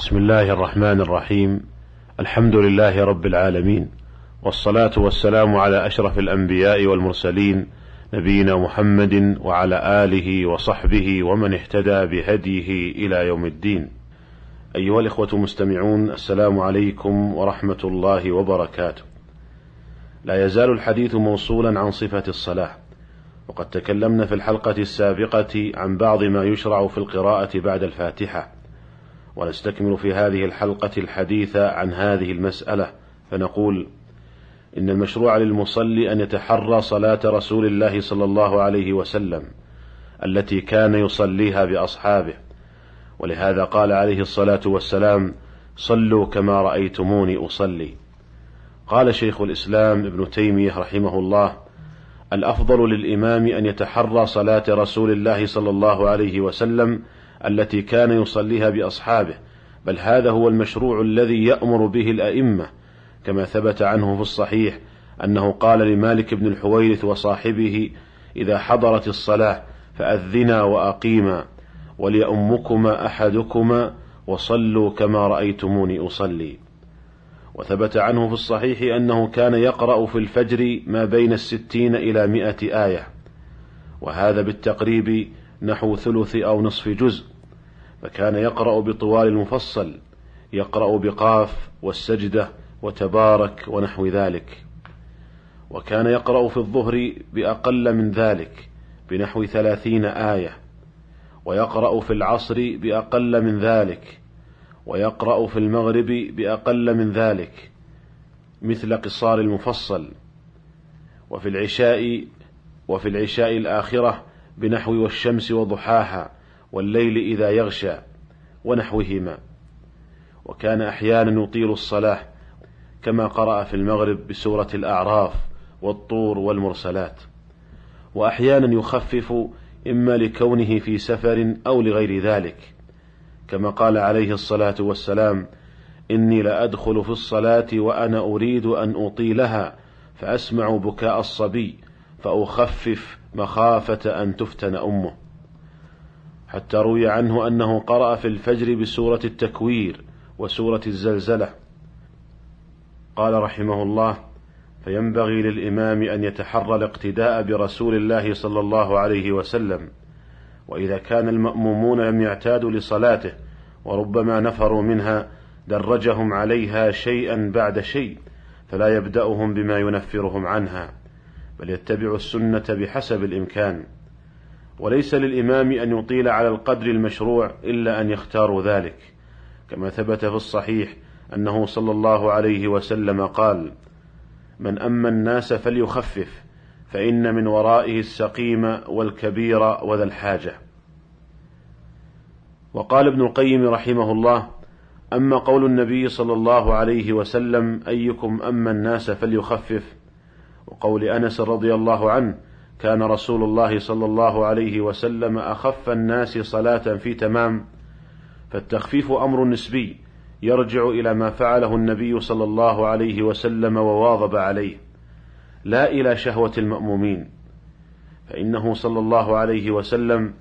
بسم الله الرحمن الرحيم. الحمد لله رب العالمين. والصلاة والسلام على أشرف الأنبياء والمرسلين نبينا محمد وعلى آله وصحبه ومن اهتدى بهديه إلى يوم الدين. أيها الإخوة المستمعون السلام عليكم ورحمة الله وبركاته. لا يزال الحديث موصولا عن صفة الصلاة. وقد تكلمنا في الحلقة السابقة عن بعض ما يشرع في القراءة بعد الفاتحة. ونستكمل في هذه الحلقة الحديث عن هذه المسألة فنقول إن المشروع للمصلي أن يتحرى صلاة رسول الله صلى الله عليه وسلم التي كان يصليها بأصحابه. ولهذا قال عليه الصلاة والسلام صلوا كما رأيتموني أصلي. قال شيخ الإسلام ابن تيمية رحمه الله الأفضل للإمام أن يتحرى صلاة رسول الله صلى الله عليه وسلم التي كان يصليها بأصحابه بل هذا هو المشروع الذي يأمر به الأئمة كما ثبت عنه في الصحيح أنه قال لمالك بن الحويرث وصاحبه إذا حضرت الصلاة فأذنا وأقيما وليؤمكما أحدكما وصلوا كما رأيتموني أصلي. وثبت عنه في الصحيح أنه كان يقرأ في الفجر ما بين الستين إلى مئة آية وهذا بالتقريب نحو ثلث أو نصف جزء فكان يقرأ بطوال المفصل يقرأ بقاف والسجدة وتبارك ونحو ذلك. وكان يقرأ في الظهر بأقل من ذلك بنحو ثلاثين آية. ويقرأ في العصر بأقل من ذلك. ويقرأ في المغرب بأقل من ذلك مثل قصار المفصل. وفي العشاء وفي العشاء الآخرة بنحو والشمس وضحاها والليل إذا يغشى ونحوهما. وكان أحيانا يطيل الصلاة كما قرأ في المغرب بسورة الأعراف والطور والمرسلات. وأحيانا يخفف إما لكونه في سفر أو لغير ذلك. كما قال عليه الصلاة والسلام إني لأدخل في الصلاة وأنا أريد أن أطيلها فأسمع بكاء الصبي فأخفف مخافة أن تفتن أمه. حتى روي عنه أنه قرأ في الفجر بسورة التكوير وسورة الزلزلة. قال رحمه الله فينبغي للإمام أن يتحرى الاقتداء برسول الله صلى الله عليه وسلم وإذا كان المأمومون لم يعتادوا لصلاته وربما نفروا منها درجهم عليها شيئا بعد شيء فلا يبدأهم بما ينفرهم عنها. بل يتبع السنة بحسب الإمكان. وليس للإمام أن يطيل على القدر المشروع إلا أن يختاروا ذلك. كما ثبت في الصحيح أنه صلى الله عليه وسلم قال من أما الناس فليخفف فإن من ورائه السقيم والكبير وذا الحاجة. وقال ابن القيم رحمه الله أما قول النبي صلى الله عليه وسلم أيكم أما الناس فليخفف وقول أنس رضي الله عنه كان رسول الله صلى الله عليه وسلم أخف الناس صلاة في تمام فالتخفيف أمر نسبي يرجع إلى ما فعله النبي صلى الله عليه وسلم وواظب عليه لا إلى شهوة المأمومين فإنه صلى الله عليه وسلم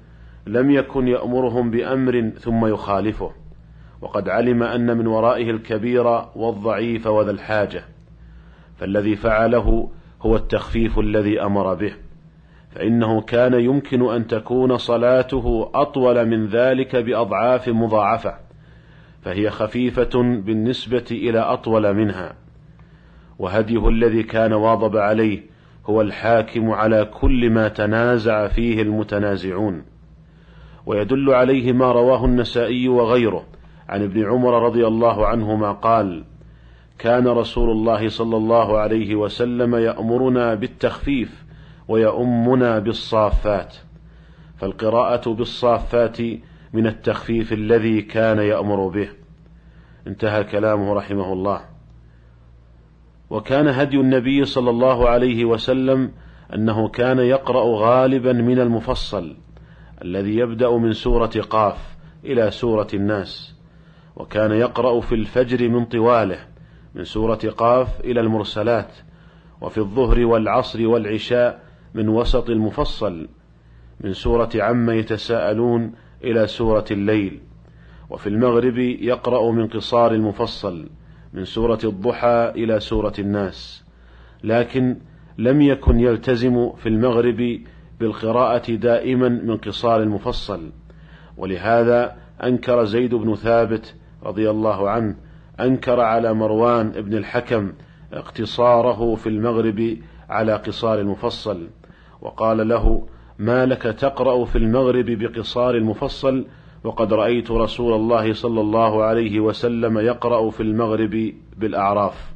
لم يكن يأمرهم بأمر ثم يخالفه وقد علم أن من ورائه الكبير والضعيف وذا الحاجة فالذي فعله هو التخفيف الذي أمر به فإنه كان يمكن أن تكون صلاته أطول من ذلك بأضعاف مضاعفة فهي خفيفة بالنسبة إلى أطول منها. وهديه الذي كان واظب عليه هو الحاكم على كل ما تنازع فيه المتنازعون. ويدل عليه ما رواه النسائي وغيره عن ابن عمر رضي الله عنهما قال كان رسول الله صلى الله عليه وسلم يأمرنا بالتخفيف ويؤمنا بالصافات. فالقراءة بالصافات من التخفيف الذي كان يأمر به. انتهى كلامه رحمه الله. وكان هدي النبي صلى الله عليه وسلم أنه كان يقرأ غالبا من المفصل الذي يبدأ من سورة قاف إلى سورة الناس. وكان يقرأ في الفجر من طواله. من سورة قاف إلى المرسلات وفي الظهر والعصر والعشاء من وسط المفصل من سورة عم يتساءلون إلى سورة الليل وفي المغرب يقرأ من قصار المفصل من سورة الضحى إلى سورة الناس لكن لم يكن يلتزم في المغرب بالقراءة دائما من قصار المفصل ولهذا أنكر زيد بن ثابت رضي الله عنه أنكر على مروان بن الحكم اقتصاره في المغرب على قصار المفصل وقال له ما لك تقرأ في المغرب بقصار المفصل؟ وقد رأيت رسول الله صلى الله عليه وسلم يقرأ في المغرب بالأعراف.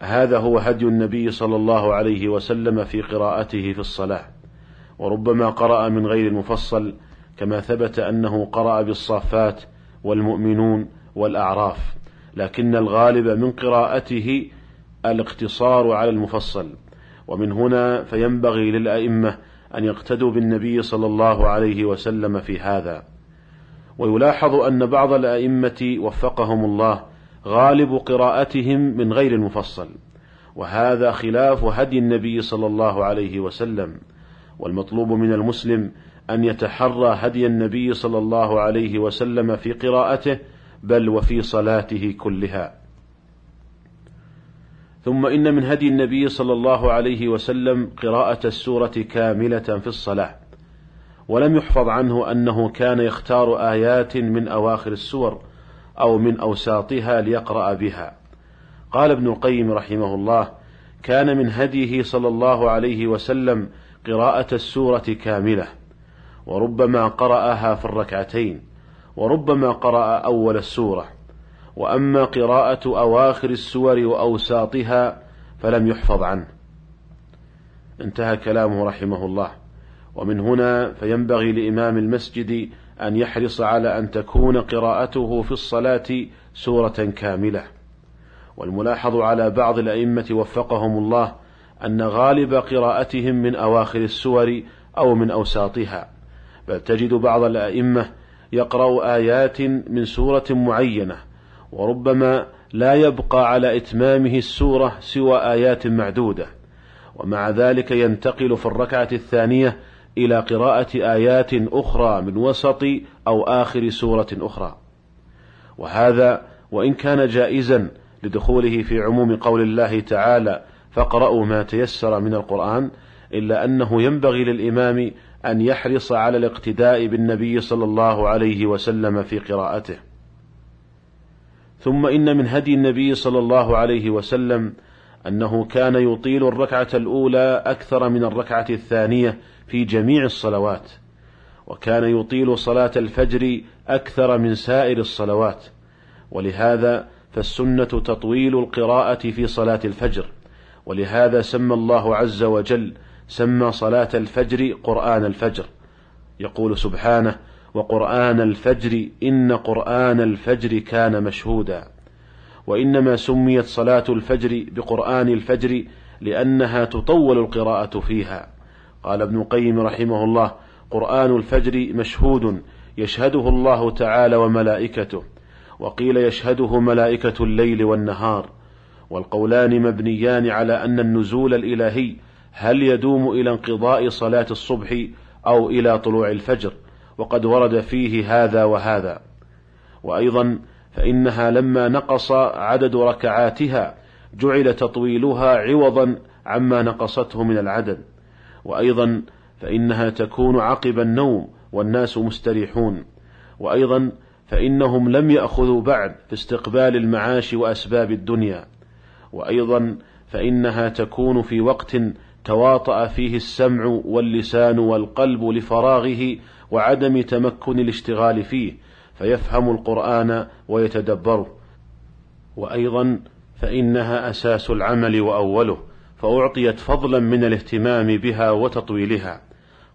هذا هو هدي النبي صلى الله عليه وسلم في قراءته في الصلاة وربما قرأ من غير المفصل كما ثبت أنه قرأ بالصافات والمؤمنون والأعراف لكن الغالب من قراءته الاقتصار على المفصل. ومن هنا فينبغي للأئمة أن يقتدوا بالنبي صلى الله عليه وسلم في هذا. ويلاحظ أن بعض الأئمة وفقهم الله غالب قراءتهم من غير المفصل وهذا خلاف هدي النبي صلى الله عليه وسلم. والمطلوب من المسلم أن يتحرى هدي النبي صلى الله عليه وسلم في قراءته بل وفي صلاته كلها. ثم إن من هدي النبي صلى الله عليه وسلم قراءة السورة كاملة في الصلاة ولم يحفظ عنه أنه كان يختار آيات من أواخر السور أو من أوساطها ليقرأ بها. قال ابن القيم رحمه الله كان من هديه صلى الله عليه وسلم قراءة السورة كاملة وربما قرأها في الركعتين. وربما قرأ أول السورة. وأما قراءة أواخر السور وأوساطها فلم يحفظ عنه. انتهى كلامه رحمه الله. ومن هنا فينبغي لإمام المسجد أن يحرص على أن تكون قراءته في الصلاة سورة كاملة. والملاحظ على بعض الأئمة وفقهم الله أن غالب قراءتهم من أواخر السور أو من أوساطها. بل تجد بعض الأئمة يقرأ آيات من سورة معينة وربما لا يبقى على إتمامه السورة سوى آيات معدودة. ومع ذلك ينتقل في الركعة الثانية إلى قراءة آيات أخرى من وسط أو آخر سورة أخرى. وهذا وإن كان جائزا لدخوله في عموم قول الله تعالى فاقرأوا ما تيسر من القرآن إلا أنه ينبغي للإمام أن يحرص على الاقتداء بالنبي صلى الله عليه وسلم في قراءته. ثم إن من هدي النبي صلى الله عليه وسلم أنه كان يطيل الركعة الأولى أكثر من الركعة الثانية في جميع الصلوات وكان يطيل صلاة الفجر أكثر من سائر الصلوات. ولهذا فالسنة تطويل القراءة في صلاة الفجر ولهذا سمى الله عز وجل سمى صلاة الفجر قرآن الفجر. يقول سبحانه وقرآن الفجر إن قرآن الفجر كان مشهودا. وإنما سميت صلاة الفجر بقرآن الفجر لأنها تطول القراءة فيها. قال ابن القيم رحمه الله قرآن الفجر مشهود يشهده الله تعالى وملائكته. وقيل يشهده ملائكة الليل والنهار. والقولان مبنيان على أن النزول الإلهي هل يدوم إلى انقضاء صلاة الصبح أو إلى طلوع الفجر؟ وقد ورد فيه هذا وهذا. وأيضا فإنها لما نقص عدد ركعاتها جعل تطويلها عوضا عما نقصته من العدد. وأيضا فإنها تكون عقب النوم والناس مستريحون. وأيضا فإنهم لم يأخذوا بعد في استقبال المعاش وأسباب الدنيا. وأيضا فإنها تكون في وقت تواطأ فيه السمع واللسان والقلب لفراغه وعدم تمكن الاشتغال فيه فيفهم القرآن ويتدبره. وأيضا فإنها أساس العمل وأوله فأعطيت فضلا من الاهتمام بها وتطويلها.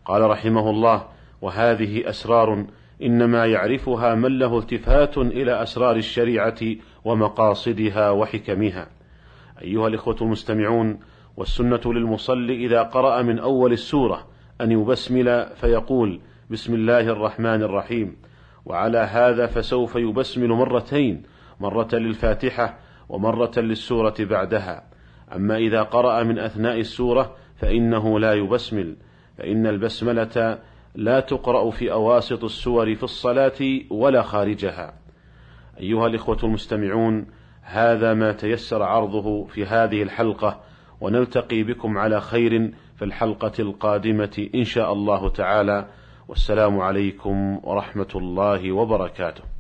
قال رحمه الله وهذه أسرار إنما يعرفها من له التفات إلى أسرار الشريعة ومقاصدها وحكمها. أيها الإخوة المستمعون والسنة للمصلي إذا قرأ من أول السورة أن يبسمل فيقول بسم الله الرحمن الرحيم. وعلى هذا فسوف يبسمل مرتين مرة للفاتحة ومرة للسورة بعدها. أما إذا قرأ من أثناء السورة فإنه لا يبسمل فإن البسملة لا تقرأ في أواسط السور في الصلاة ولا خارجها. أيها الإخوة المستمعون هذا ما تيسر عرضه في هذه الحلقة ونلتقي بكم على خير في الحلقة القادمة إن شاء الله تعالى. والسلام عليكم ورحمة الله وبركاته.